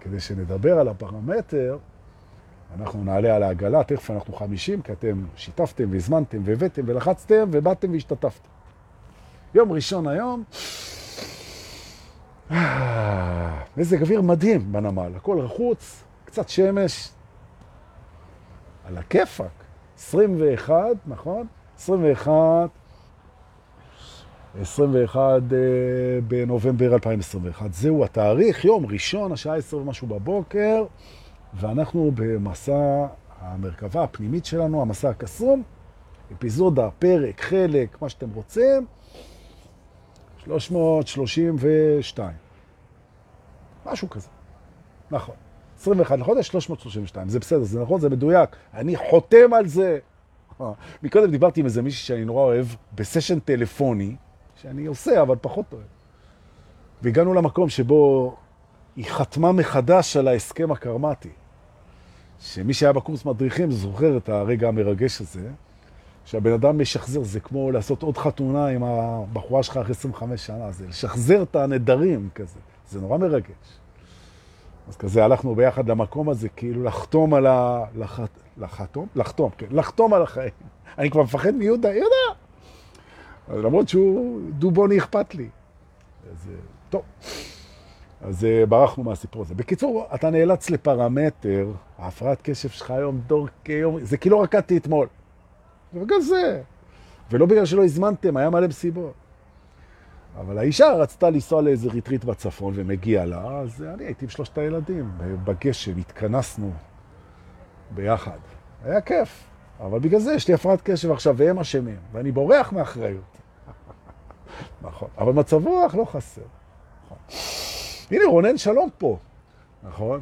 כדי שנדבר על הפרמטר, אנחנו נעלה על העגלה, תכף אנחנו 50, כי אתם שיתפתם והזמנתם והבאתם ולחצתם ובאתם והשתתפתם. יום ראשון היום, מזג אוויר מדהים בנמל, הכל רחוץ, קצת שמש, על הכיפק, 21, נכון? 21, 21 בנובמבר 2021. זהו התאריך, יום ראשון, השעה 10 ומשהו בבוקר, ואנחנו במסע המרכבה הפנימית שלנו, המסע הקסום, אפיזודה, פרק, חלק, מה שאתם רוצים, 332. משהו כזה. נכון. 21 לחודש, 332. זה בסדר, זה נכון, זה מדויק. אני חותם על זה. מקודם דיברתי עם איזה מישהי שאני נורא אוהב, בסשן טלפוני, שאני עושה, אבל פחות אוהב. והגענו למקום שבו היא חתמה מחדש על ההסכם הקרמטי. שמי שהיה בקורס מדריכים זוכר את הרגע המרגש הזה, שהבן אדם משחזר, זה כמו לעשות עוד חתונה עם הבחורה שלך אחרי 25 שנה, זה לשחזר את הנדרים כזה, זה נורא מרגש. אז כזה הלכנו ביחד למקום הזה, כאילו לחתום על ה... לח... לחתום? לחתום, כן, לחתום על החיים. אני כבר מפחד מיהודה, יהודה! למרות שהוא דובוני אכפת לי. אז טוב. אז ברחנו מהסיפור הזה. בקיצור, אתה נאלץ לפרמטר, ההפרעת קשב שלך היום דור כיום, זה כאילו רקדתי אתמול. וגם זה. ולא בגלל שלא הזמנתם, היה מלא מסיבות. אבל האישה רצתה לנסוע לאיזה ריטריט בצפון ומגיע לה, אז אני הייתי עם שלושת הילדים, בגשם, התכנסנו ביחד. היה כיף, אבל בגלל זה יש לי הפרעת קשב עכשיו, והם אשמים, ואני בורח מאחריות. נכון, אבל מצב רוח לא חסר. נכון. הנה רונן שלום פה, נכון?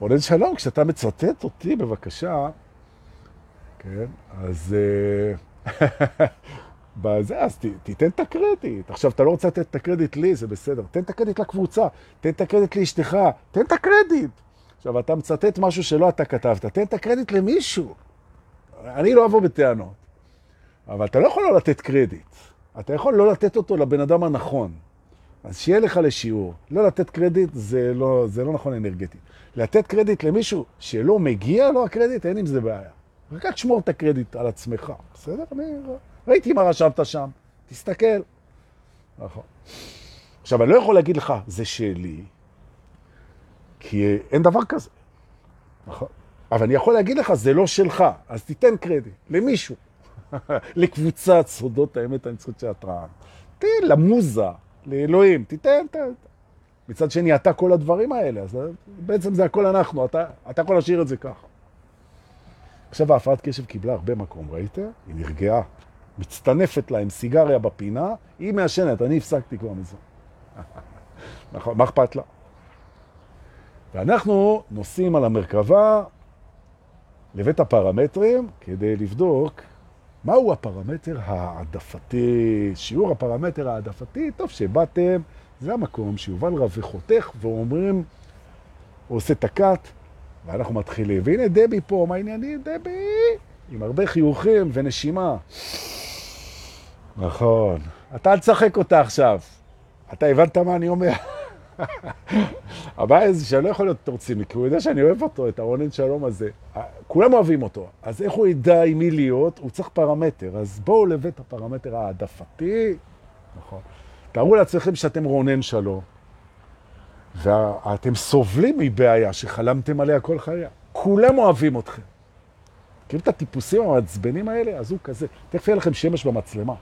רונן שלום, כשאתה מצטט אותי, בבקשה, כן, אז... בזה, אז ת, תיתן את הקרדיט. עכשיו, אתה לא רוצה לתת את הקרדיט לי, זה בסדר. תן את הקרדיט לקבוצה, תן את הקרדיט לאשתך, תן את הקרדיט. עכשיו, אתה מצטט משהו שלא אתה כתבת, תן את הקרדיט למישהו. אני לא אבוא בטענות, אבל אתה לא יכול לא לתת קרדיט. אתה יכול לא לתת אותו לבן אדם הנכון. אז שיהיה לך לשיעור. לא לתת קרדיט זה לא, זה לא נכון אנרגטית. לתת קרדיט למישהו שלא מגיע לו הקרדיט, אין עם זה בעיה. רק תשמור את הקרדיט על עצמך, בסדר? אני... ראיתי מה רשמת שם, תסתכל. נכון. עכשיו, אני לא יכול להגיד לך, זה שלי, כי אין דבר כזה. נכון. אבל אני יכול להגיד לך, זה לא שלך, אז תיתן קרדיט למישהו. לקבוצת סודות האמת הנצחית של התראה. תן למוזה, לאלוהים, תיתן, תן. מצד שני, אתה כל הדברים האלה, אז בעצם זה הכל אנחנו, אתה, אתה יכול להשאיר את זה ככה. עכשיו ההפרעת קשב קיבלה הרבה מקום, ראית? היא נרגעה. מצטנפת לה עם סיגריה בפינה, היא מעשנת, אני הפסקתי כבר מזה. נכון, מה אכפת לה? ואנחנו נוסעים על המרכבה לבית הפרמטרים כדי לבדוק מהו הפרמטר העדפתי, שיעור הפרמטר העדפתי, טוב שבאתם, זה המקום שיובל רבי חותך ואומרים, הוא עושה תקת, ואנחנו מתחילים. והנה דבי פה, מה העניינים? דבי! עם הרבה חיוכים ונשימה. נכון. אתה אל תשחק אותה עכשיו. אתה הבנת מה אני אומר? הבעיה זה שאני לא יכול להיות תורציני, כי הוא יודע שאני אוהב אותו, את הרונן שלום הזה. כולם אוהבים אותו, אז איך הוא ידע עם מי להיות? הוא צריך פרמטר. אז בואו לבית הפרמטר העדפתי. נכון. תארו לעצמכם שאתם רונן שלום, ואתם סובלים מבעיה שחלמתם עליה כל חיי. כולם אוהבים אתכם. כאילו את הטיפוסים המעצבנים האלה? אז הוא כזה. תכף יהיה לכם שמש במצלמה.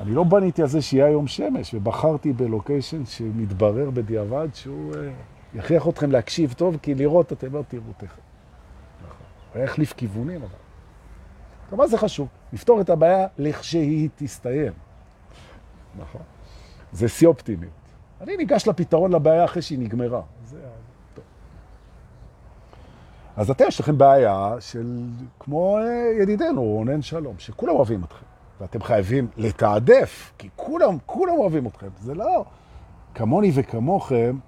אני לא בניתי על זה שיהיה היום שמש, ובחרתי בלוקיישן שמתברר בדיעבד שהוא אה, יכריח אתכם להקשיב טוב, כי לראות אתם לא תראו תכף. נכון. הוא יחליף כיוונים, אבל... טוב, מה זה חשוב? לפתור את הבעיה לכשהיא תסתיים. נכון. זה שיא אופטימיות. אני ניגש לפתרון לבעיה אחרי שהיא נגמרה. זה... אז אתם, יש לכם בעיה של, כמו אה, ידידנו, רונן שלום, שכולם אוהבים אתכם. ואתם חייבים לתעדף, כי כולם, כולם אוהבים אתכם. זה לא כמוני וכמוכם,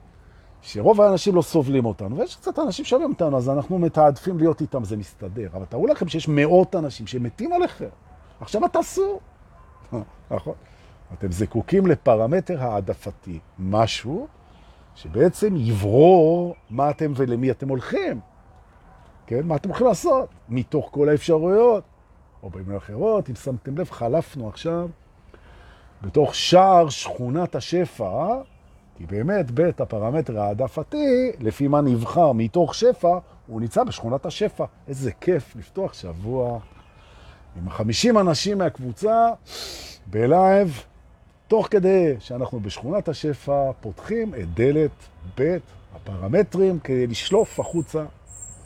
שרוב האנשים לא סובלים אותנו, ויש קצת אנשים שאוהבים אותנו, אז אנחנו מתעדפים להיות איתם, זה מסתדר. אבל תראו לכם שיש מאות אנשים שמתים עליכם. עכשיו מה תעשו? נכון. אתם זקוקים לפרמטר העדפתי, משהו שבעצם יברור מה אתם ולמי אתם הולכים. כן? מה אתם הולכים לעשות? מתוך כל האפשרויות. או במילים אחרות, אם שמתם לב, חלפנו עכשיו בתוך שער שכונת השפע, כי באמת בית הפרמטר העדפתי, לפי מה נבחר מתוך שפע, הוא נמצא בשכונת השפע. איזה כיף לפתוח שבוע עם 50 אנשים מהקבוצה בלייב, תוך כדי שאנחנו בשכונת השפע פותחים את דלת בית הפרמטרים כדי לשלוף החוצה.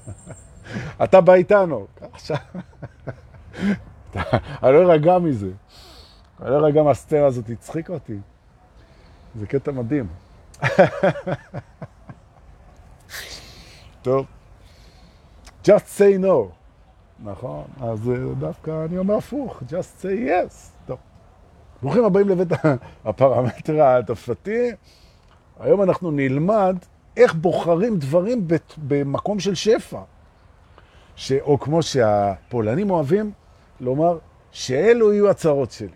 אתה בא איתנו. עכשיו, אני לא ארגע מזה. אני לא ארגע מהסצנה הזאת, הצחיק אותי. זה קטע מדהים. טוב. Just say no. נכון? אז דווקא אני אומר הפוך, just say yes. טוב. ברוכים הבאים לבית הפרמטר העדפתי. היום אנחנו נלמד איך בוחרים דברים במקום של שפע. ש... או כמו שהפולנים אוהבים לומר, שאלו יהיו הצרות שלי.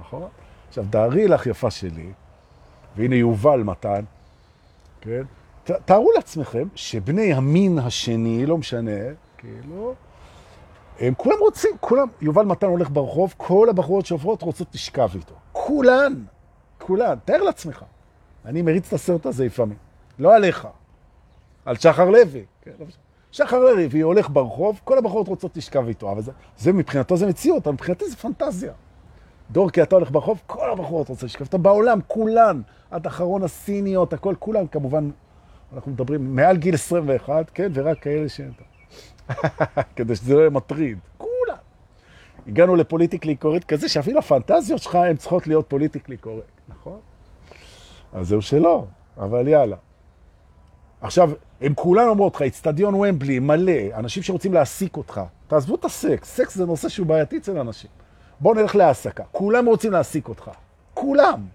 נכון? עכשיו, תארי לך יפה שלי, והנה יובל מתן, כן? ת, תארו לעצמכם שבני המין השני, לא משנה, כאילו, הם כולם רוצים, כולם, יובל מתן הולך ברחוב, כל הבחורות שעוברות רוצות לשכב איתו. כולן, כולן, תאר לעצמך. אני מריץ את הסרט הזה לפעמים. לא עליך, על שחר לוי. כן, לא שחר לוי, הולך ברחוב, כל הבחורות רוצות לשכב איתו, אבל זה, זה מבחינתו זה מציאות, אבל מבחינתי זה פנטזיה. דור, כי אתה הולך ברחוב, כל הבחורות רוצות לשכב איתו, בעולם, כולן, עד אחרון הסיניות, הכל, כולן, כמובן, אנחנו מדברים מעל גיל 21, כן, ורק כאלה ש... כדי שזה לא יהיה מטריד. כולן. הגענו ל politically correct כזה, שאפילו הפנטזיות שלך הן צריכות להיות politically correct, נכון? אז זהו שלא, אבל יאללה. עכשיו, הם כולן אומרות לך, אצטדיון וומבלי, מלא, אנשים שרוצים להעסיק אותך. תעזבו את הסקס, סקס זה נושא שהוא בעייתי אצל אנשים. בואו נלך להעסקה. כולם רוצים להעסיק אותך. כולם.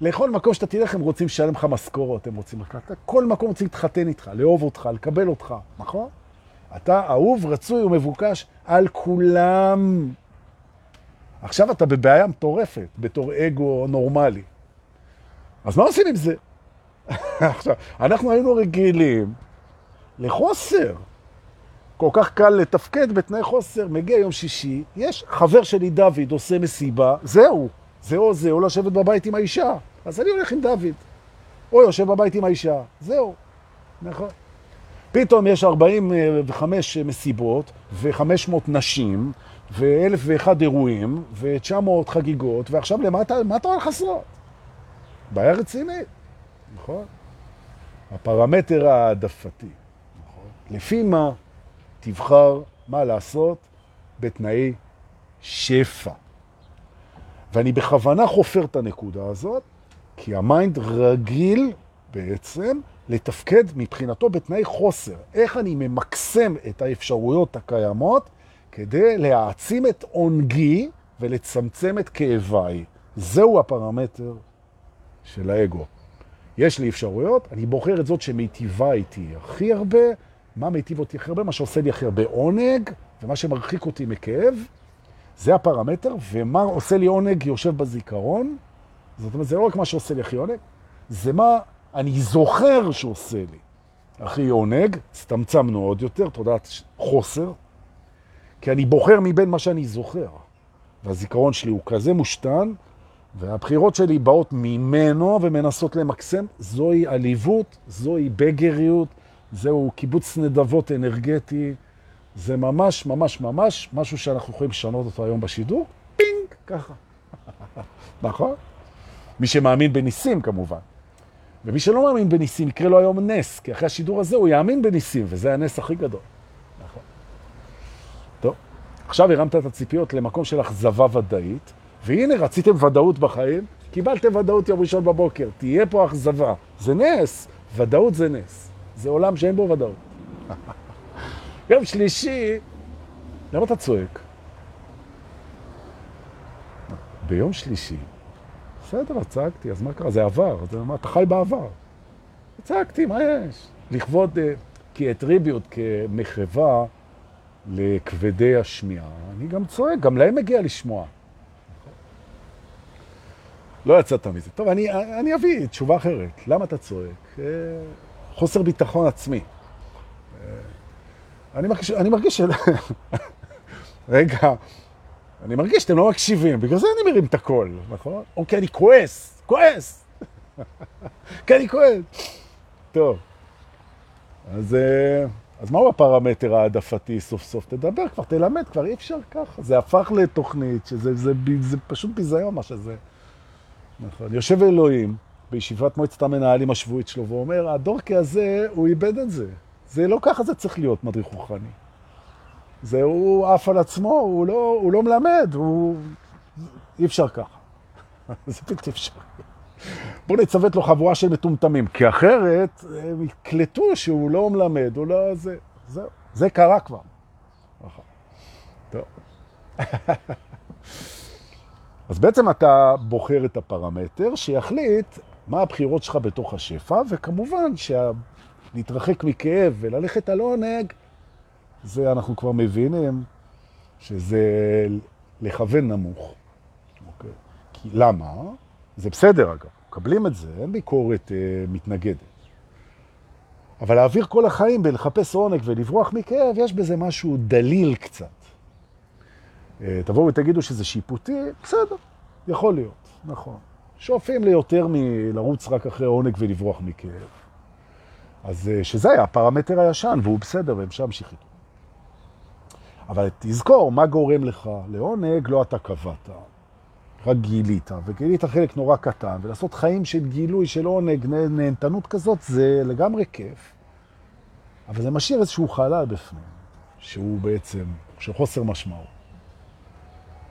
לכל מקום שאתה תלך הם רוצים לשלם לך משכורות, הם רוצים לך... כל מקום רוצים להתחתן איתך, לאהוב אותך, לקבל אותך, נכון? אתה אהוב, רצוי ומבוקש על כולם. עכשיו אתה בבעיה מטורפת, בתור אגו נורמלי. אז מה עושים עם זה? עכשיו, אנחנו היינו רגילים לחוסר. כל כך קל לתפקד בתנאי חוסר. מגיע יום שישי, יש חבר שלי דוד עושה מסיבה, זהו. זה או זה, או לשבת בבית עם האישה. אז אני הולך עם דוד. או יושב בבית עם האישה. זהו. נכון. פתאום יש 45 מסיבות ו-500 נשים ו-1001 אירועים ו-900 חגיגות, ועכשיו למה אתה, אתה הולך לעשות? בעיה רצינית, נכון? הפרמטר העדפתי, נכון? לפי מה תבחר מה לעשות בתנאי שפע. ואני בכוונה חופר את הנקודה הזאת, כי ה-mind רגיל בעצם לתפקד מבחינתו בתנאי חוסר. איך אני ממקסם את האפשרויות הקיימות כדי להעצים את עונגי ולצמצם את כאביי. זהו הפרמטר של האגו. יש לי אפשרויות, אני בוחר את זאת שמיטיבה איתי הכי הרבה. מה מיטיב אותי הכי הרבה? מה שעושה לי הכי הרבה עונג, ומה שמרחיק אותי מכאב, זה הפרמטר, ומה עושה לי עונג יושב בזיכרון. זאת אומרת, זה לא רק מה שעושה לי הכי עונג, זה מה אני זוכר שעושה לי. הכי עונג, סתמצמנו עוד יותר, תודעת חוסר, כי אני בוחר מבין מה שאני זוכר. והזיכרון שלי הוא כזה מושתן, והבחירות שלי באות ממנו ומנסות למקסם. זוהי עליבות, זוהי בגריות, זהו קיבוץ נדבות אנרגטי. זה ממש ממש ממש משהו שאנחנו יכולים לשנות אותו היום בשידור. פינג, ככה. נכון? מי שמאמין בניסים כמובן. ומי שלא מאמין בניסים יקרה לו היום נס, כי אחרי השידור הזה הוא יאמין בניסים, וזה הנס הכי גדול. נכון. טוב, עכשיו הרמת את הציפיות למקום של אכזבה ודאית, והנה רציתם ודאות בחיים, קיבלתם ודאות יום ראשון בבוקר, תהיה פה אכזבה. זה נס, ודאות זה נס. זה עולם שאין בו ודאות. יום שלישי, למה אתה צועק? ביום שלישי בסדר, צעקתי, אז מה קרה? זה עבר, אז מה, אתה חי בעבר. צעקתי, מה יש? לכבוד, אה, כי הטריביוט כמחווה לכבדי השמיעה, אני גם צועק, גם להם מגיע לשמוע. לא יצאת מזה. טוב, אני, אני אביא תשובה אחרת. למה אתה צועק? אה, חוסר ביטחון עצמי. אה, אני מרגיש, אני מרגיש ש... רגע, אני מרגיש שאתם לא מקשיבים, בגלל זה אני מרים את הקול, נכון? או כי אני כועס, כועס. כי אני כועס. טוב, אז, אה, אז מהו הפרמטר העדפתי סוף סוף? תדבר כבר, תלמד כבר, אי אפשר ככה. זה הפך לתוכנית, שזה זה, זה, זה פשוט ביזיון מה שזה. נכון. יושב אלוהים בישיבת מועצת המנהלים השבועית שלו ואומר, הדורקי הזה, הוא איבד את זה. זה לא ככה זה צריך להיות מדריך רוחני. זה הוא עף על עצמו, הוא לא, הוא לא מלמד, הוא... אי אפשר ככה. זה בלתי אפשרי. בואו נצוות לו חבורה של מטומטמים, כי אחרת הם יקלטו שהוא לא מלמד, הוא לא... זה, זה, זה קרה כבר. נכון. טוב. אז בעצם אתה בוחר את הפרמטר שיחליט מה הבחירות שלך בתוך השפע, וכמובן שלהתרחק מכאב וללכת על עונג, זה אנחנו כבר מבינים שזה לכוון נמוך. אוקיי? כי למה? זה בסדר אגב, מקבלים את זה, אין ביקורת אה, מתנגדת. אבל להעביר כל החיים בלחפש עונג ולברוח מכאב, יש בזה משהו דליל קצת. אה, תבואו ותגידו שזה שיפוטי, בסדר, יכול להיות, נכון. שואפים ליותר מלרוץ רק אחרי עונג ולברוח מכאב. אז אה, שזה היה הפרמטר הישן, והוא בסדר, והם שם איתו. אבל תזכור, מה גורם לך לעונג, לא אתה קבעת. רק גילית, וגילית חלק נורא קטן, ולעשות חיים של גילוי, של עונג, נהנתנות כזאת, זה לגמרי כיף. אבל זה משאיר איזשהו חלל בפנים, שהוא בעצם, של חוסר משמעות.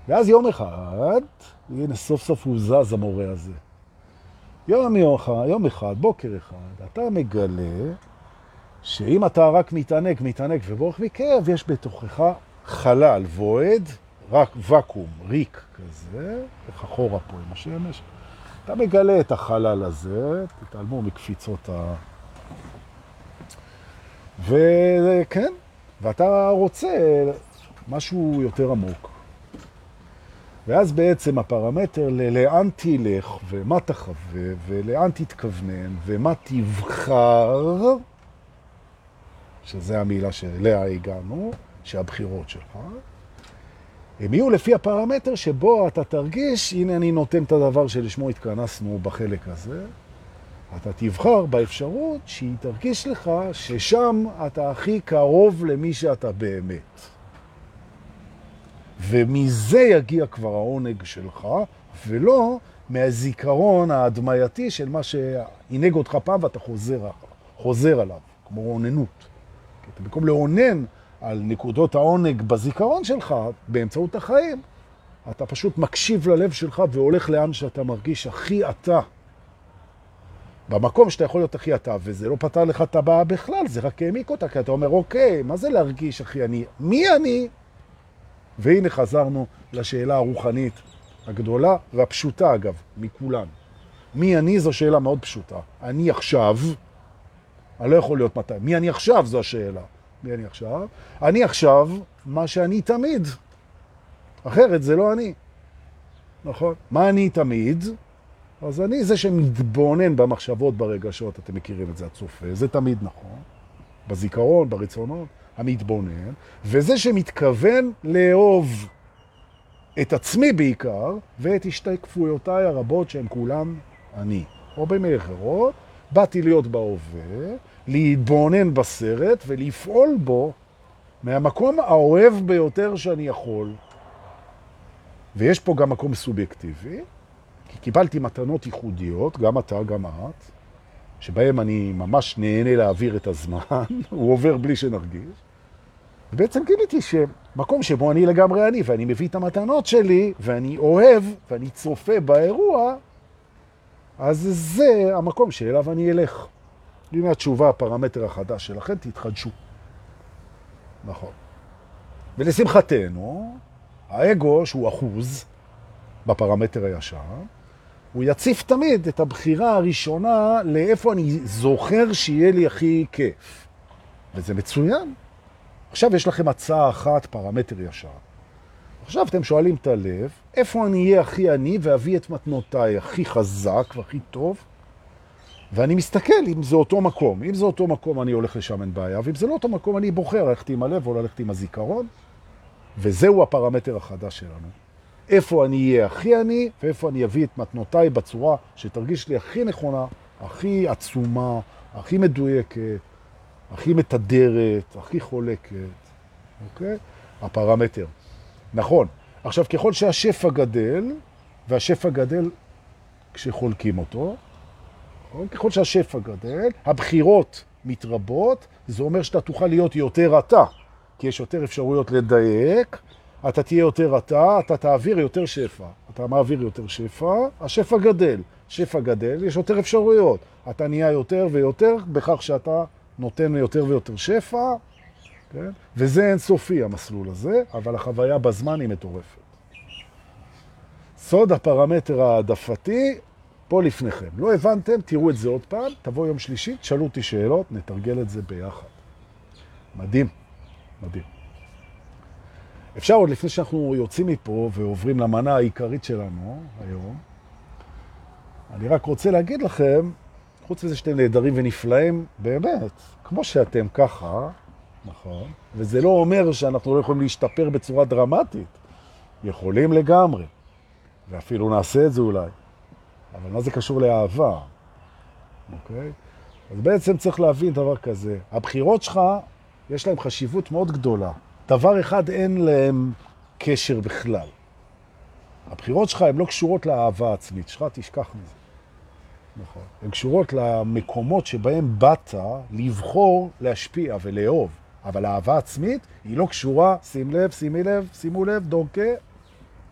ואז יום אחד, הנה סוף סוף הוא זז המורה הזה. יום, יום, יום אחד, בוקר אחד, אתה מגלה שאם אתה רק מתענק, מתענק ובורח מכאב, יש בתוכך חלל, וועד, רק וקום, ריק כזה, איך אחורה פה עם השמש. אתה מגלה את החלל הזה, תתעלמו מקפיצות ה... וכן, ואתה רוצה משהו יותר עמוק. ואז בעצם הפרמטר לאן תלך ומה תחווה ולאן תתכוונן ומה תבחר, שזה המילה שאליה הגענו, שהבחירות שלך, הם יהיו לפי הפרמטר שבו אתה תרגיש, הנה אני נותן את הדבר שלשמו התכנסנו בחלק הזה, אתה תבחר באפשרות שהיא תרגיש לך ששם אתה הכי קרוב למי שאתה באמת. ומזה יגיע כבר העונג שלך, ולא מהזיכרון ההדמייתי של מה שהנהג אותך פעם ואתה חוזר, חוזר עליו, כמו רוננות. אתה במקום לעונן על נקודות העונג בזיכרון שלך באמצעות החיים, אתה פשוט מקשיב ללב שלך והולך לאן שאתה מרגיש הכי אתה. במקום שאתה יכול להיות הכי אתה, וזה לא פתר לך את הבעיה בכלל, זה רק העמיק אותה, כי אתה אומר, אוקיי, מה זה להרגיש הכי אני? מי אני? והנה חזרנו לשאלה הרוחנית הגדולה והפשוטה, אגב, מכולן. מי אני זו שאלה מאוד פשוטה. אני עכשיו, אני לא יכול להיות מתי. מי אני עכשיו זו השאלה. מי אני עכשיו? אני עכשיו מה שאני תמיד. אחרת זה לא אני. נכון? מה אני תמיד? אז אני זה שמתבונן במחשבות, ברגשות, אתם מכירים את זה, הצופה, זה תמיד נכון. בזיכרון, ברצונות, המתבונן, וזה שמתכוון לאהוב את עצמי בעיקר, ואת השתקפויותיי הרבות שהן כולן אני. או במילים אחרות, באתי להיות בהווה, להתבונן בסרט ולפעול בו מהמקום האוהב ביותר שאני יכול. ויש פה גם מקום סובייקטיבי, כי קיבלתי מתנות ייחודיות, גם אתה, גם את, שבהם אני ממש נהנה להעביר את הזמן, הוא עובר בלי שנרגיש. ובעצם גיליתי שמקום שבו אני לגמרי אני, ואני מביא את המתנות שלי, ואני אוהב, ואני צופה באירוע, אז זה המקום שאליו אני אלך. הנה התשובה, הפרמטר החדש שלכם, תתחדשו. נכון. ולשמחתנו, האגו, שהוא אחוז בפרמטר הישר, הוא יציף תמיד את הבחירה הראשונה לאיפה אני זוכר שיהיה לי הכי כיף. וזה מצוין. עכשיו יש לכם הצעה אחת, פרמטר ישר. עכשיו אתם שואלים את הלב, איפה אני אהיה הכי עני ואביא את מתנותיי הכי חזק והכי טוב? ואני מסתכל אם זה אותו מקום. אם זה אותו מקום, אני הולך לשם, אין בעיה, ואם זה לא אותו מקום, אני בוחר ללכת עם הלב או ללכת עם הזיכרון, וזהו הפרמטר החדש שלנו. איפה אני אהיה הכי עני, ואיפה אני אביא את מתנותיי בצורה שתרגיש לי הכי נכונה, הכי עצומה, הכי מדויקת, הכי מתדרת, הכי חולקת, אוקיי? הפרמטר. נכון. עכשיו, ככל שהשפע גדל, והשפע גדל כשחולקים אותו, נכון? ככל שהשפע גדל, הבחירות מתרבות, זה אומר שאתה תוכל להיות יותר אתה, כי יש יותר אפשרויות לדייק, אתה תהיה יותר אתה, אתה תעביר יותר שפע. אתה מעביר יותר שפע, השפע גדל. שפע גדל, יש יותר אפשרויות. אתה נהיה יותר ויותר בכך שאתה נותן יותר ויותר שפע, כן? וזה אינסופי המסלול הזה, אבל החוויה בזמן היא מטורפת. סוד הפרמטר העדפתי, פה לפניכם. לא הבנתם? תראו את זה עוד פעם, תבואו יום שלישי, תשאלו אותי שאלות, נתרגל את זה ביחד. מדהים, מדהים. אפשר עוד לפני שאנחנו יוצאים מפה ועוברים למנה העיקרית שלנו היום, אני רק רוצה להגיד לכם, חוץ מזה שאתם נהדרים ונפלאים, באמת, כמו שאתם ככה, נכון, וזה לא אומר שאנחנו לא יכולים להשתפר בצורה דרמטית. יכולים לגמרי, ואפילו נעשה את זה אולי. אבל מה זה קשור לאהבה? אוקיי? אז בעצם צריך להבין דבר כזה. הבחירות שלך, יש להן חשיבות מאוד גדולה. דבר אחד אין להם קשר בכלל. הבחירות שלך הן לא קשורות לאהבה העצמית שלך, תשכח מזה. נכון. הן קשורות למקומות שבהם באת לבחור להשפיע ולאהוב. אבל האהבה עצמית היא לא קשורה, שים לב, שימי לב, שימו לב, דורקה,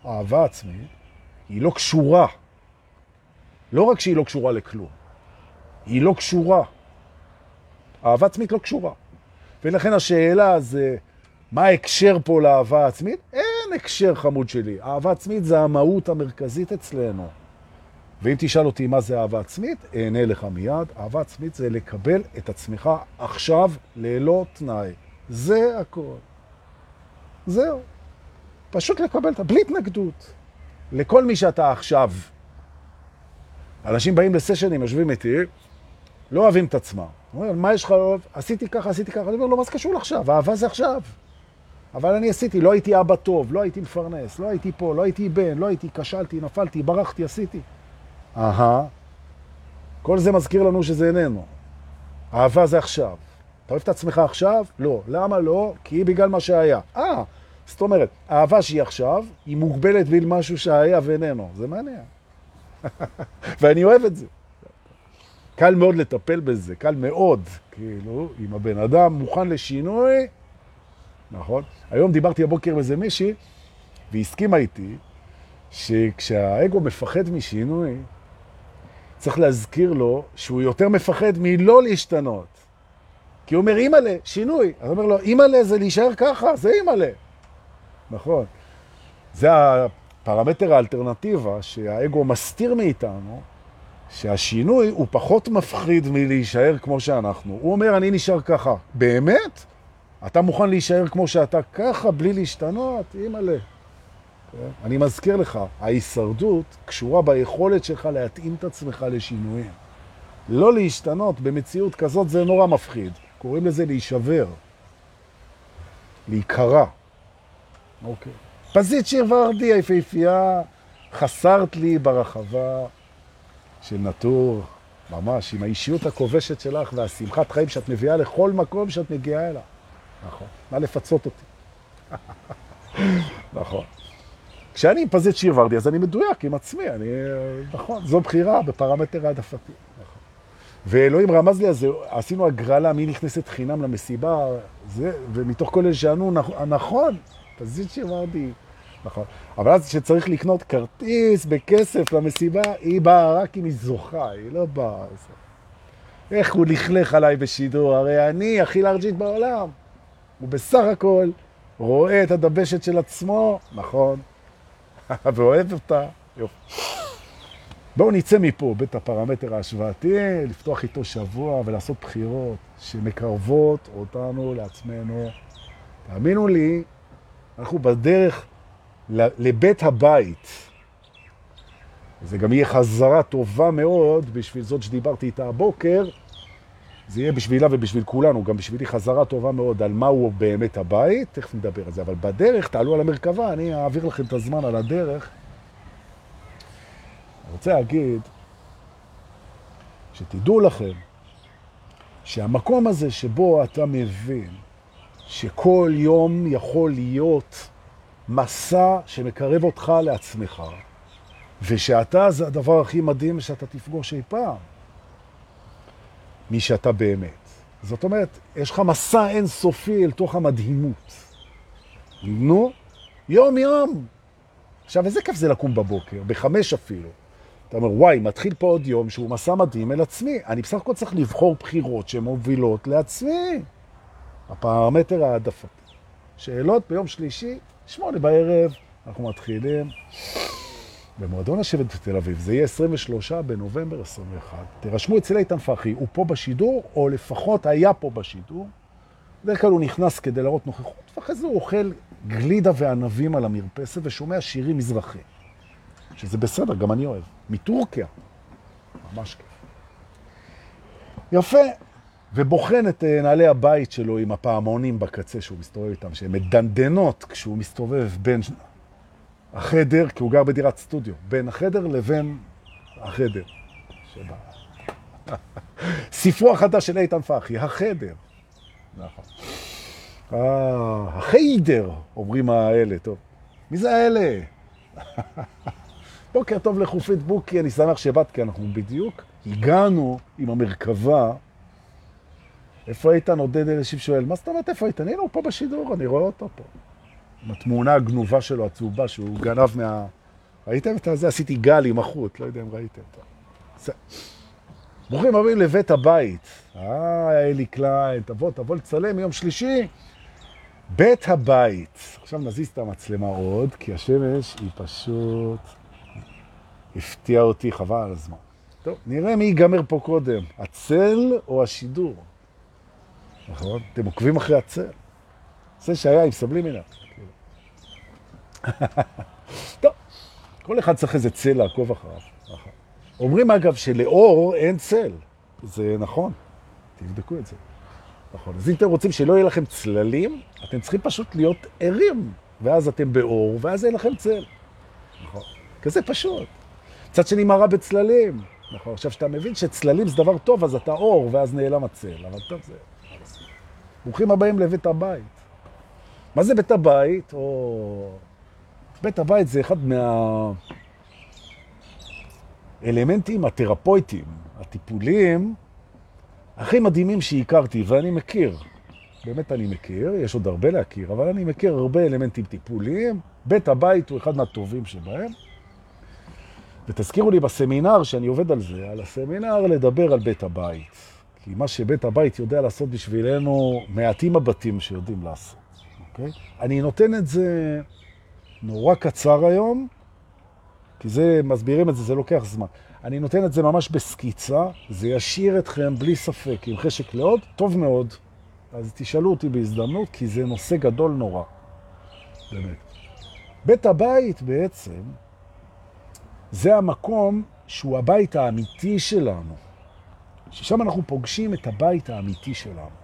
אהבה עצמית היא לא קשורה. לא רק שהיא לא קשורה לכלום, היא לא קשורה. אהבה עצמית לא קשורה. ולכן השאלה זה, מה ההקשר פה לאהבה עצמית? אין הקשר חמוד שלי. אהבה עצמית זה המהות המרכזית אצלנו. ואם תשאל אותי מה זה אהבה עצמית, אענה לך מיד. אהבה עצמית זה לקבל את עצמך עכשיו ללא תנאי. זה הכל. זהו. פשוט לקבל, את בלי התנגדות. לכל מי שאתה עכשיו. אנשים באים לסשנים, יושבים איתי, לא אוהבים את עצמם. אומרים, מה יש לך אוהב? עשיתי ככה, עשיתי ככה. אני אומר, לא, מה זה קשור לעכשיו? אהבה זה עכשיו. אבל אני עשיתי, לא הייתי אבא טוב, לא הייתי מפרנס, לא הייתי פה, לא הייתי בן, לא הייתי, כשלתי, נפלתי, ברחתי, עשיתי. אהה, כל זה מזכיר לנו שזה איננו. אהבה זה עכשיו. אתה אוהב את עצמך עכשיו? לא. למה לא? כי היא בגלל מה שהיה. אה, זאת אומרת, אהבה שהיא עכשיו, היא מוגבלת בין משהו שהיה ואיננו. זה מעניין. ואני אוהב את זה. קל מאוד לטפל בזה, קל מאוד. כאילו, אם הבן אדם מוכן לשינוי, נכון? היום דיברתי הבוקר עם איזה מישהי, והיא הסכימה איתי, שכשהאגו מפחד משינוי, צריך להזכיר לו שהוא יותר מפחד מלא להשתנות. כי הוא אומר, אימא'לה, שינוי. אז הוא אומר לו, אימא'לה זה להישאר ככה, זה אימא'לה. נכון. זה הפרמטר האלטרנטיבה שהאגו מסתיר מאיתנו, שהשינוי הוא פחות מפחיד מלהישאר כמו שאנחנו. הוא אומר, אני נשאר ככה. באמת? אתה מוכן להישאר כמו שאתה ככה, בלי להשתנות? אימא'לה. כן? אני מזכיר לך, ההישרדות קשורה ביכולת שלך להתאים את עצמך לשינויים. לא להשתנות במציאות כזאת זה נורא מפחיד. קוראים לזה להישבר, להיקרא. אוקיי. פזית שיר ורדי היפהפייה, חסרת לי ברחבה של נטור, ממש, עם האישיות הכובשת שלך והשמחת חיים שאת מביאה לכל מקום שאת מגיעה אליו. נכון. מה לפצות אותי? נכון. כשאני מפזית שיר ורדי, אז אני מדויק עם עצמי, אני, נכון, זו בחירה בפרמטר העדפתי. נכון. ואלוהים רמז לי זה, עשינו הגרלה, מי נכנסת חינם למסיבה, זה, ומתוך כל אלה שענו, נכון, פזית ורדי, נכון. אבל אז כשצריך לקנות כרטיס בכסף למסיבה, היא באה רק אם היא זוכה, היא לא באה. איך הוא לכלך עליי בשידור? הרי אני הכי לארג'ית בעולם. הוא בסך הכל רואה את הדבשת של עצמו, נכון, ואוהב אותה. בואו נצא מפה, בית הפרמטר ההשוואתי, לפתוח איתו שבוע ולעשות בחירות שמקרבות אותנו לעצמנו. תאמינו לי, אנחנו בדרך לבית הבית. זה גם יהיה חזרה טובה מאוד בשביל זאת שדיברתי איתה הבוקר. זה יהיה בשבילה ובשביל כולנו, גם בשבילי חזרה טובה מאוד על מהו באמת הבית, תכף נדבר על זה, אבל בדרך תעלו על המרכבה, אני אעביר לכם את הזמן על הדרך. אני רוצה להגיד שתדעו לכם שהמקום הזה שבו אתה מבין שכל יום יכול להיות מסע שמקרב אותך לעצמך, ושאתה זה הדבר הכי מדהים שאתה תפגוש אי פעם, מי שאתה באמת. זאת אומרת, יש לך מסע אינסופי אל תוך המדהימות. נו, יום יום. עכשיו, איזה כיף זה לקום בבוקר, בחמש אפילו. אתה אומר, וואי, מתחיל פה עוד יום שהוא מסע מדהים אל עצמי. אני בסך הכל צריך לבחור בחירות שמובילות לעצמי. הפרמטר העדפתי. שאלות ביום שלישי, שמונה בערב, אנחנו מתחילים. במועדון השבט בתל אביב, זה יהיה 23 בנובמבר 21. תירשמו אצל איתן פחי, הוא פה בשידור, או לפחות היה פה בשידור. בדרך כלל הוא נכנס כדי להראות נוכחות, ואחרי זה הוא אוכל גלידה וענבים על המרפסת ושומע שירים מזרחי. שזה בסדר, גם אני אוהב. מטורקיה. ממש כיף. יפה. ובוחן את אה, נעלי הבית שלו עם הפעמונים בקצה שהוא מסתובב איתם, שהן מדנדנות כשהוא מסתובב בין החדר, כי הוא גר בדירת סטודיו, בין החדר לבין החדר. שבא. ספרו החדש של איתן פחי, החדר. נכון. אה, החיידר, אומרים האלה, טוב. מי זה האלה? בוקר טוב לחופית בוקי, אני שמח שבאת, כי אנחנו בדיוק הגענו עם המרכבה. איפה איתן? עודד אלישיב שואל, מה זאת אומרת איפה איתן? הנה הוא פה בשידור, אני רואה אותו פה. עם התמונה הגנובה שלו, הצהובה, שהוא גנב מה... ראיתם את זה? עשיתי גל עם החוט, לא יודע אם ראיתם. ברוכים הבאים לבית הבית. אה, אלי קליין, תבוא, תבוא לצלם יום שלישי. בית הבית. עכשיו נזיז את המצלמה עוד, כי השמש היא פשוט הפתיעה אותי, חבל על הזמן. טוב, נראה מי ייגמר פה קודם, הצל או השידור. נכון? אתם עוקבים אחרי הצל. זה שהיה עם סבלימינה. טוב, כל אחד צריך איזה צל לעקוב אחריו. אומרים אגב שלאור אין צל. זה נכון, תבדקו את זה. נכון. אז אם אתם רוצים שלא יהיה לכם צללים, אתם צריכים פשוט להיות ערים, ואז אתם באור, ואז אין לכם צל. נכון. כזה פשוט. קצת שני מראה בצללים. נכון. עכשיו, שאתה מבין שצללים זה דבר טוב, אז אתה אור, ואז נעלם הצל. אבל טוב, זה... ברוכים הבאים לבית הבית. מה זה בית הבית? או... בית הבית זה אחד מהאלמנטים התרפויטיים, הטיפוליים, הכי מדהימים שהכרתי, ואני מכיר. באמת אני מכיר, יש עוד הרבה להכיר, אבל אני מכיר הרבה אלמנטים טיפוליים. בית הבית הוא אחד מהטובים שבהם. ותזכירו לי בסמינר, שאני עובד על זה, על הסמינר לדבר על בית הבית. כי מה שבית הבית יודע לעשות בשבילנו, מעטים הבתים שיודעים לעשות. אוקיי? אני נותן את זה נורא קצר היום, כי זה, מסבירים את זה, זה לוקח זמן. אני נותן את זה ממש בסקיצה, זה ישאיר אתכם בלי ספק עם חשק לעוד, טוב מאוד. אז תשאלו אותי בהזדמנות, כי זה נושא גדול נורא. באמת. בית הבית בעצם, זה המקום שהוא הבית האמיתי שלנו. ששם אנחנו פוגשים את הבית האמיתי שלנו.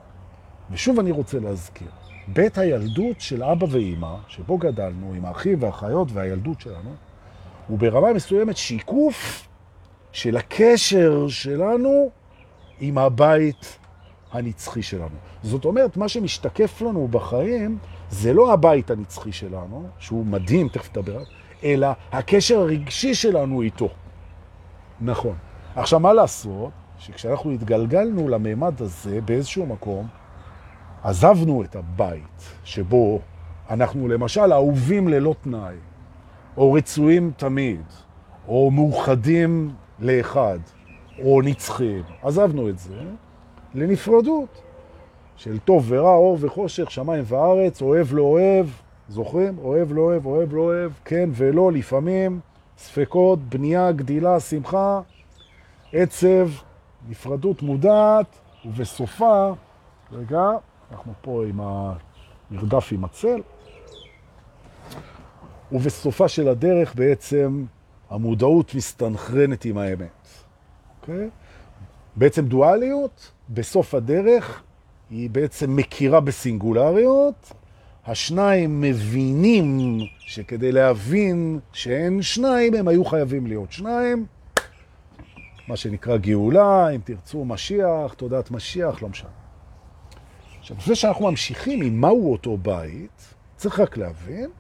ושוב אני רוצה להזכיר, בית הילדות של אבא ואימא, שבו גדלנו עם האחים והאחיות והילדות שלנו, הוא ברמה מסוימת שיקוף של הקשר שלנו עם הבית הנצחי שלנו. זאת אומרת, מה שמשתקף לנו בחיים זה לא הבית הנצחי שלנו, שהוא מדהים, תכף תדבר, אלא הקשר הרגשי שלנו איתו. נכון. עכשיו, מה לעשות? שכשאנחנו התגלגלנו לממד הזה באיזשהו מקום, עזבנו את הבית שבו אנחנו למשל אהובים ללא תנאי, או רצויים תמיד, או מאוחדים לאחד, או נצחים. עזבנו את זה לנפרדות של טוב ורע, אור וחושך, שמיים וארץ, אוהב לא אוהב, זוכרים? אוהב לא אוהב, אוהב לא אוהב, כן ולא, לפעמים, ספקות, בנייה, גדילה, שמחה, עצב, נפרדות מודעת, ובסופה, רגע, אנחנו פה עם המרדף עם הצל, ובסופה של הדרך בעצם המודעות מסתנכרנת עם האמת. אוקיי? בעצם דואליות, בסוף הדרך, היא בעצם מכירה בסינגולריות, השניים מבינים שכדי להבין שאין שניים, הם היו חייבים להיות שניים, מה שנקרא גאולה, אם תרצו משיח, תודעת משיח, לא משנה. עכשיו, לפני שאנחנו ממשיכים עם מהו אותו בית, צריך רק להבין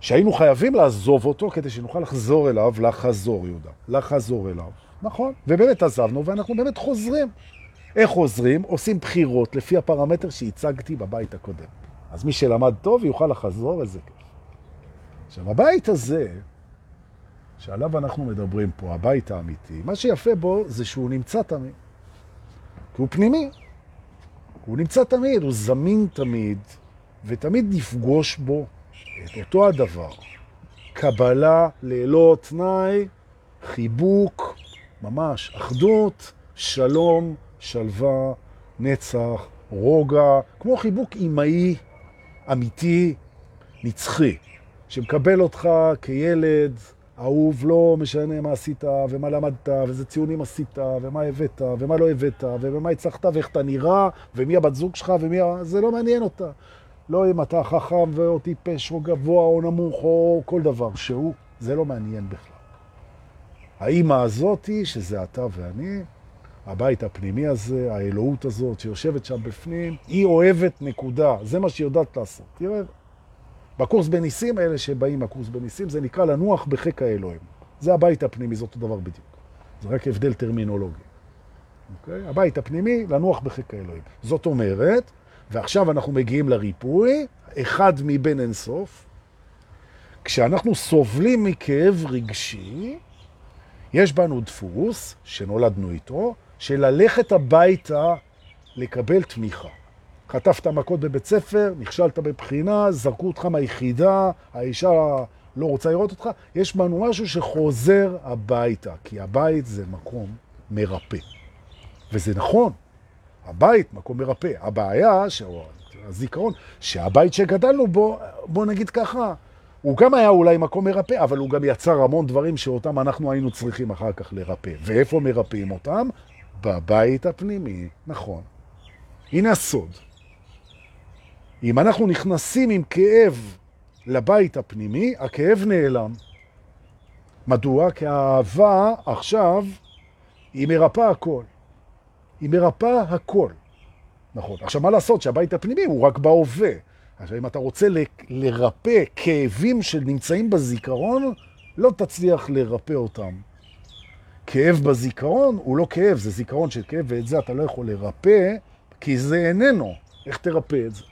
שהיינו חייבים לעזוב אותו כדי שנוכל לחזור אליו, לחזור, יהודה, לחזור אליו. נכון, ובאמת עזבנו ואנחנו באמת חוזרים. איך חוזרים? עושים בחירות לפי הפרמטר שהצגתי בבית הקודם. אז מי שלמד טוב יוכל לחזור, איזה כיף. עכשיו, הבית הזה, שעליו אנחנו מדברים פה, הבית האמיתי, מה שיפה בו זה שהוא נמצא תמיד. כי הוא פנימי. הוא נמצא תמיד, הוא זמין תמיד, ותמיד נפגוש בו את אותו הדבר. קבלה ללא תנאי, חיבוק, ממש אחדות, שלום, שלווה, נצח, רוגע, כמו חיבוק אימהי אמיתי, נצחי, שמקבל אותך כילד אהוב, לא משנה מה עשית ומה למדת ואיזה ציונים עשית ומה הבאת ומה לא הבאת ומה הצלחת ואיך אתה נראה ומי הבת זוג שלך ומי... זה לא מעניין אותה. לא אם אתה חכם או טיפש או גבוה או נמוך או כל דבר שהוא, זה לא מעניין בכלל. האימא הזאת, שזה אתה ואני, הבית הפנימי הזה, האלוהות הזאת שיושבת שם בפנים, היא אוהבת נקודה, זה מה שהיא יודעת לעשות. תראה, בקורס בניסים, אלה שבאים מהקורס בניסים, זה נקרא לנוח בחק האלוהים. זה הבית הפנימי, זה אותו דבר בדיוק. זה רק הבדל טרמינולוגי. אוקיי? הבית הפנימי, לנוח בחק האלוהים. זאת אומרת, ועכשיו אנחנו מגיעים לריפוי, אחד מבין אינסוף, כשאנחנו סובלים מכאב רגשי, יש בנו דפוס, שנולדנו איתו, של ללכת הביתה לקבל תמיכה. חטפת מכות בבית ספר, נכשלת בבחינה, זרקו אותך מהיחידה, האישה לא רוצה לראות אותך, יש בנו משהו שחוזר הביתה, כי הבית זה מקום מרפא. וזה נכון, הבית מקום מרפא. הבעיה, הזיכרון, שהבית שגדלנו בו, בוא נגיד ככה, הוא גם היה אולי מקום מרפא, אבל הוא גם יצר המון דברים שאותם אנחנו היינו צריכים אחר כך לרפא. ואיפה מרפאים אותם? בבית הפנימי, נכון. הנה הסוד. אם אנחנו נכנסים עם כאב לבית הפנימי, הכאב נעלם. מדוע? כי האהבה עכשיו היא מרפא הכל. היא מרפא הכל. נכון. עכשיו, מה לעשות? שהבית הפנימי הוא רק בהווה. עכשיו, אם אתה רוצה לרפא כאבים שנמצאים בזיכרון, לא תצליח לרפא אותם. כאב בזיכרון הוא לא כאב, זה זיכרון של כאב, ואת זה אתה לא יכול לרפא, כי זה איננו. איך תרפא את זה?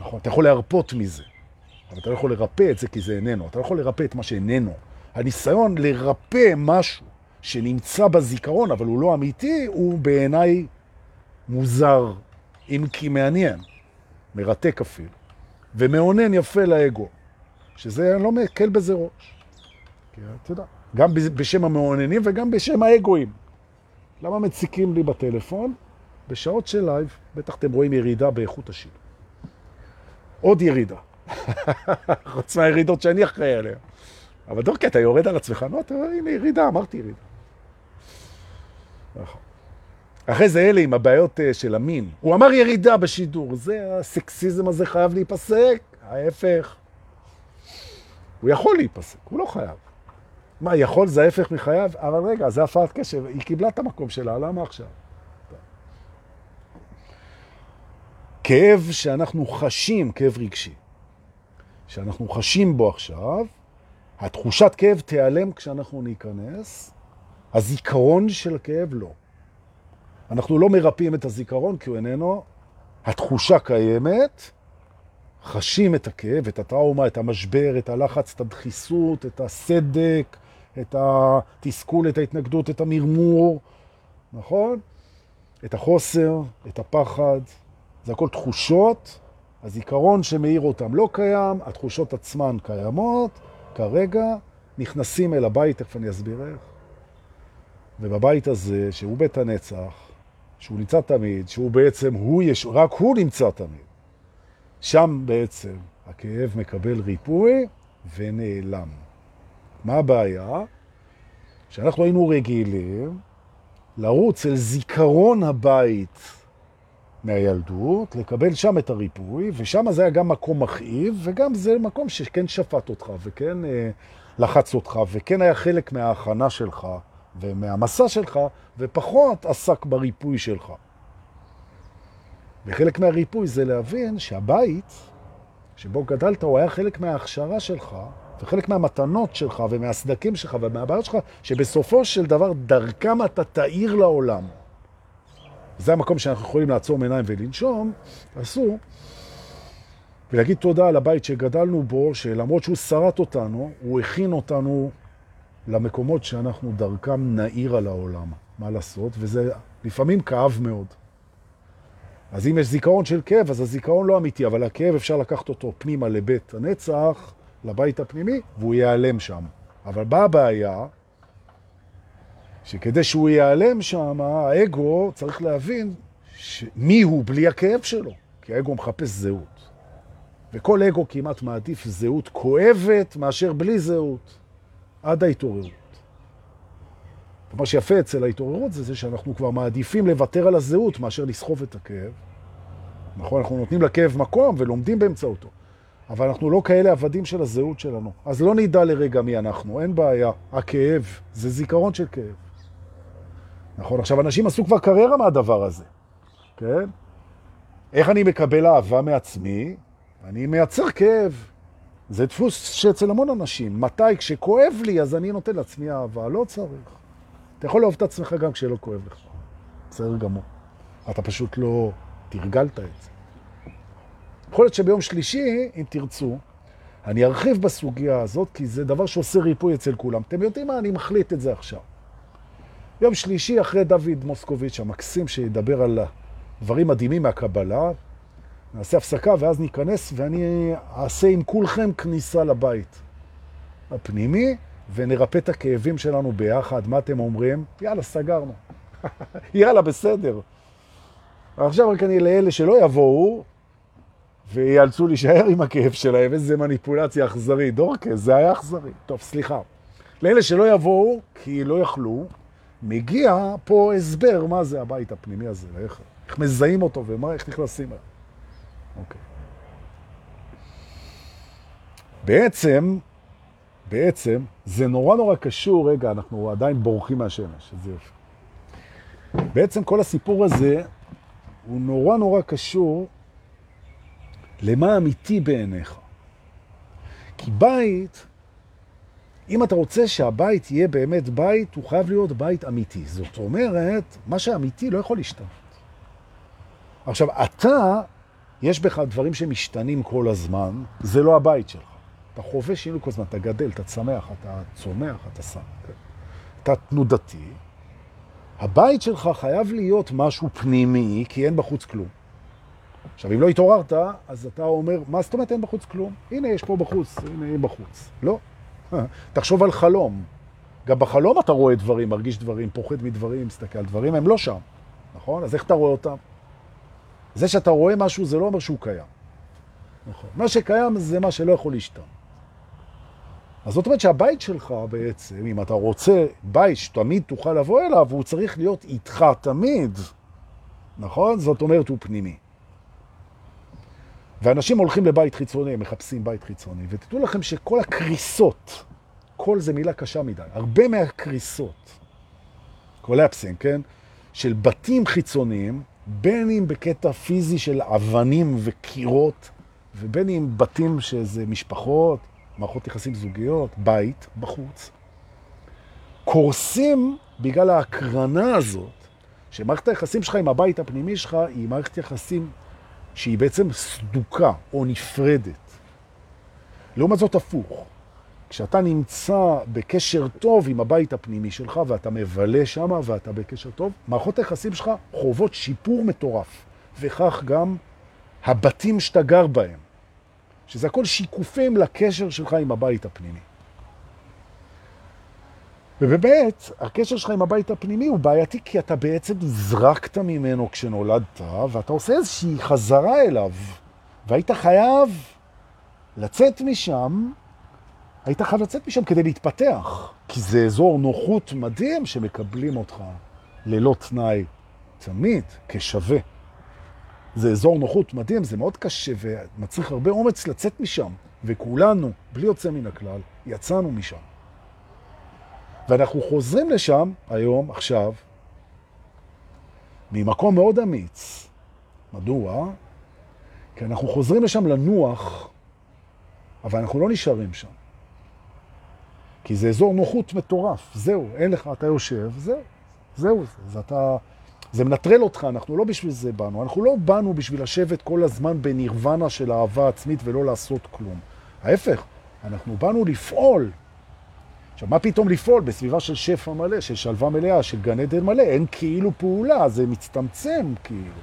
נכון, אתה יכול להרפות מזה, אבל אתה לא יכול לרפא את זה כי זה איננו. אתה לא יכול לרפא את מה שאיננו. הניסיון לרפא משהו שנמצא בזיכרון, אבל הוא לא אמיתי, הוא בעיניי מוזר, אם כי מעניין, מרתק אפילו, ומענג יפה לאגו, שזה, אני לא מקל בזה ראש. כי אתה יודע, גם בשם המעונגים וגם בשם האגואים. למה מציקים לי בטלפון? בשעות של live, בטח אתם רואים ירידה באיכות השיל. עוד ירידה. חוץ מהירידות שאני אחראי עליה. אבל דורקי, אתה יורד על עצמך, נו, אתה רואה, הנה ירידה, אמרתי ירידה. נכון. אחרי זה אלה עם הבעיות אה, של המין. הוא אמר ירידה בשידור, זה הסקסיזם הזה חייב להיפסק, ההפך. הוא יכול להיפסק, הוא לא חייב. מה, יכול זה ההפך מחייב? אבל רגע, זה הפרעת קשב, היא קיבלה את המקום שלה, למה עכשיו? כאב שאנחנו חשים, כאב רגשי, שאנחנו חשים בו עכשיו, התחושת כאב תיעלם כשאנחנו ניכנס, הזיכרון של הכאב לא. אנחנו לא מרפאים את הזיכרון כי הוא איננו, התחושה קיימת, חשים את הכאב, את הטראומה, את המשבר, את הלחץ, את הדחיסות, את הסדק, את התסכול, את ההתנגדות, את המרמור, נכון? את החוסר, את הפחד, זה הכל תחושות, הזיכרון שמאיר אותם לא קיים, התחושות עצמן קיימות, כרגע נכנסים אל הבית, תכף אני אסביר איך. ובבית הזה, שהוא בית הנצח, שהוא נמצא תמיד, שהוא בעצם, הוא יש, רק הוא נמצא תמיד. שם בעצם הכאב מקבל ריפוי, ונעלם. מה הבעיה? שאנחנו היינו רגילים לרוץ אל זיכרון הבית מהילדות, לקבל שם את הריפוי, ושם זה היה גם מקום מכאיב, וגם זה מקום שכן שפט אותך, וכן אה, לחץ אותך, וכן היה חלק מההכנה שלך, ומהמסע שלך, ופחות עסק בריפוי שלך. וחלק מהריפוי זה להבין שהבית שבו גדלת הוא היה חלק מההכשרה שלך, וחלק מהמתנות שלך ומהסדקים שלך ומהבעיות שלך, שבסופו של דבר דרכם אתה תאיר לעולם. זה המקום שאנחנו יכולים לעצום עיניים ולנשום, תעשו, ולהגיד תודה על הבית שגדלנו בו, שלמרות שהוא שרת אותנו, הוא הכין אותנו למקומות שאנחנו דרכם נאיר על העולם. מה לעשות? וזה לפעמים כאב מאוד. אז אם יש זיכרון של כאב, אז הזיכרון לא אמיתי, אבל הכאב אפשר לקחת אותו פנימה לבית הנצח, לבית הפנימי, והוא ייעלם שם. אבל באה הבעיה, שכדי שהוא ייעלם שם, האגו צריך להבין. מי הוא בלי הכאב שלו, כי האגו מחפש זהות. וכל אגו כמעט מעדיף זהות כואבת מאשר בלי זהות, עד ההתעוררות. ומה שיפה אצל ההתעוררות זה, זה שאנחנו כבר מעדיפים לוותר על הזהות מאשר לסחוב את הכאב. נכון, אנחנו נותנים לכאב מקום ולומדים באמצעותו. אבל אנחנו לא כאלה עבדים של הזהות שלנו. אז לא נדע לרגע מי אנחנו, אין בעיה. הכאב זה זיכרון של כאב. נכון, עכשיו אנשים עשו כבר קריירה מהדבר הזה, כן? איך אני מקבל אהבה מעצמי? אני מייצר כאב. זה דפוס שאצל המון אנשים. מתי? כשכואב לי, אז אני נותן לעצמי אהבה. לא צריך. אתה יכול לאהוב את עצמך גם כשלא כואב לך. בסדר גמור. אתה פשוט לא תרגלת את זה. יכול להיות שביום שלישי, אם תרצו, אני ארחיב בסוגיה הזאת, כי זה דבר שעושה ריפוי אצל כולם. אתם יודעים מה? אני מחליט את זה עכשיו. יום שלישי, אחרי דוד מוסקוביץ' המקסים, שידבר על דברים מדהימים מהקבלה, נעשה הפסקה ואז ניכנס, ואני אעשה עם כולכם כניסה לבית הפנימי, ונרפא את הכאבים שלנו ביחד. מה אתם אומרים? יאללה, סגרנו. יאללה, בסדר. עכשיו רק אני לאלה שלא יבואו, ויאלצו להישאר עם הכאב שלהם, איזה מניפולציה אכזרית. דורקס, זה היה אכזרי. טוב, סליחה. לאלה שלא יבואו, כי לא יכלו, מגיע פה הסבר מה זה הבית הפנימי הזה, איך, איך מזהים אותו ומה, איך נכנסים אליו. אוקיי. בעצם, בעצם, זה נורא נורא קשור, רגע, אנחנו עדיין בורחים מהשמש, זה יופי. בעצם כל הסיפור הזה הוא נורא נורא קשור למה אמיתי בעיניך. כי בית, אם אתה רוצה שהבית יהיה באמת בית, הוא חייב להיות בית אמיתי. זאת אומרת, מה שאמיתי לא יכול להשתנות. עכשיו, אתה, יש בך דברים שמשתנים כל הזמן, זה לא הבית שלך. אתה חווה שינוי כל הזמן, אתה גדל, אתה צמח, אתה צומח, אתה שם. אתה תנודתי. הבית שלך חייב להיות משהו פנימי, כי אין בחוץ כלום. עכשיו, אם לא התעוררת, אז אתה אומר, מה זאת אומרת אין בחוץ כלום? הנה, יש פה בחוץ, הנה, היא בחוץ. לא. תחשוב על חלום. גם בחלום אתה רואה דברים, מרגיש דברים, פוחד מדברים, מסתכל על דברים, הם לא שם, נכון? אז איך אתה רואה אותם? זה שאתה רואה משהו, זה לא אומר שהוא קיים. נכון. מה שקיים זה מה שלא יכול להשתנות. אז זאת אומרת שהבית שלך בעצם, אם אתה רוצה בית שתמיד תוכל לבוא אליו, הוא צריך להיות איתך תמיד, נכון? זאת אומרת, הוא פנימי. ואנשים הולכים לבית חיצוני, מחפשים בית חיצוני, ותדעו לכם שכל הקריסות, כל זה מילה קשה מדי, הרבה מהקריסות, קולפסים, כן? של בתים חיצוניים, בין אם בקטע פיזי של אבנים וקירות, ובין אם בתים שזה משפחות, מערכות יחסים זוגיות, בית בחוץ, קורסים בגלל ההקרנה הזאת, שמערכת היחסים שלך עם הבית הפנימי שלך היא מערכת יחסים שהיא בעצם סדוקה או נפרדת. לעומת זאת הפוך. כשאתה נמצא בקשר טוב עם הבית הפנימי שלך ואתה מבלה שם ואתה בקשר טוב, מערכות היחסים שלך חוות שיפור מטורף, וכך גם הבתים שאתה גר בהם, שזה הכל שיקופים לקשר שלך עם הבית הפנימי. ובאמת, הקשר שלך עם הבית הפנימי הוא בעייתי כי אתה בעצם זרקת ממנו כשנולדת, ואתה עושה איזושהי חזרה אליו, והיית חייב לצאת משם היית חייב לצאת משם כדי להתפתח, כי זה אזור נוחות מדהים שמקבלים אותך ללא תנאי תמיד כשווה. זה אזור נוחות מדהים, זה מאוד קשה ומצריך הרבה אומץ לצאת משם, וכולנו, בלי יוצא מן הכלל, יצאנו משם. ואנחנו חוזרים לשם היום, עכשיו, ממקום מאוד אמיץ. מדוע? כי אנחנו חוזרים לשם לנוח, אבל אנחנו לא נשארים שם. כי זה אזור נוחות מטורף, זהו, אין לך, אתה יושב, זהו, זהו, זה, זה אתה, זה מנטרל אותך, אנחנו לא בשביל זה באנו, אנחנו לא באנו בשביל לשבת כל הזמן בנירוונה של אהבה עצמית ולא לעשות כלום. ההפך, אנחנו באנו לפעול. עכשיו, מה פתאום לפעול בסביבה של שפע מלא, של שלווה מלאה, של גן עדן מלא? אין כאילו פעולה, זה מצטמצם כאילו.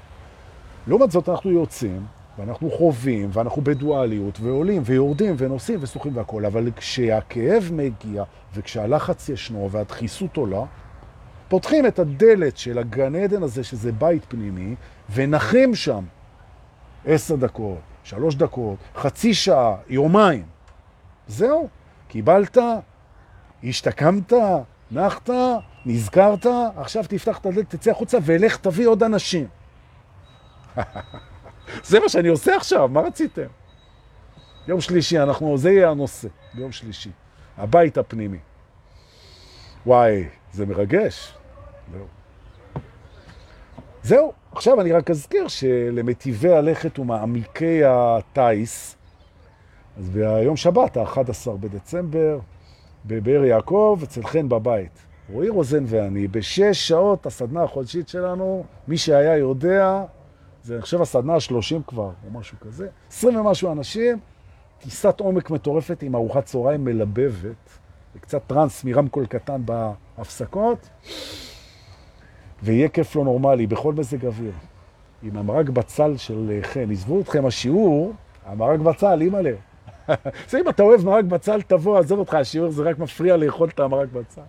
לעומת זאת אנחנו יוצאים, ואנחנו חווים, ואנחנו בדואליות, ועולים, ויורדים, ונוסעים, וסוחים והכל, אבל כשהכאב מגיע, וכשהלחץ ישנו, והדחיסות עולה, פותחים את הדלת של הגן עדן הזה, שזה בית פנימי, ונחים שם עשר דקות, שלוש דקות, חצי שעה, יומיים. זהו, קיבלת, השתקמת, נחת, נזכרת, עכשיו תפתח את הדלת, תצא החוצה, ולך תביא עוד אנשים. זה מה שאני עושה עכשיו, מה רציתם? יום שלישי, אנחנו, זה יהיה הנושא, ביום שלישי. הבית הפנימי. וואי, זה מרגש. זהו. זהו, עכשיו אני רק אזכיר שלמטיבי הלכת ומעמיקי הטייס, אז ביום שבת, ה-11 בדצמבר, בבאר יעקב, אצל חן בבית. רועי רוזן ואני, בשש שעות הסדנה החודשית שלנו, מי שהיה יודע, זה אני חושב הסדנה ה-30 כבר, או משהו כזה. 20 ומשהו אנשים, טיסת עומק מטורפת עם ארוחת צהריים מלבבת, וקצת טרנס מרמקול קטן בהפסקות, ויהיה כיף לא נורמלי בכל מזג אוויר. עם המרק בצל של חן. עזבו אתכם השיעור, המרק בצל, אימא'לה. זה אם אתה אוהב מרק בצל, תבוא, עזוב אותך, השיעור זה רק מפריע לאכול את המרק בצל.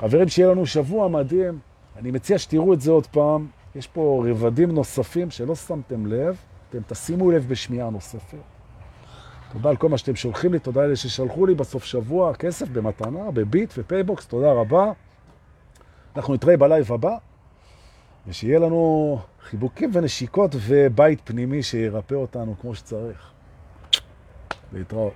חברים, שיהיה לנו שבוע מדהים. אני מציע שתראו את זה עוד פעם. יש פה רבדים נוספים שלא שמתם לב, אתם תשימו לב בשמיעה נוספת. תודה על כל מה שאתם שולחים לי, תודה אלה ששלחו לי בסוף שבוע כסף במתנה, בביט ופייבוקס, תודה רבה. אנחנו נתראה בלייב הבא, ושיהיה לנו חיבוקים ונשיקות ובית פנימי שירפא אותנו כמו שצריך. להתראות.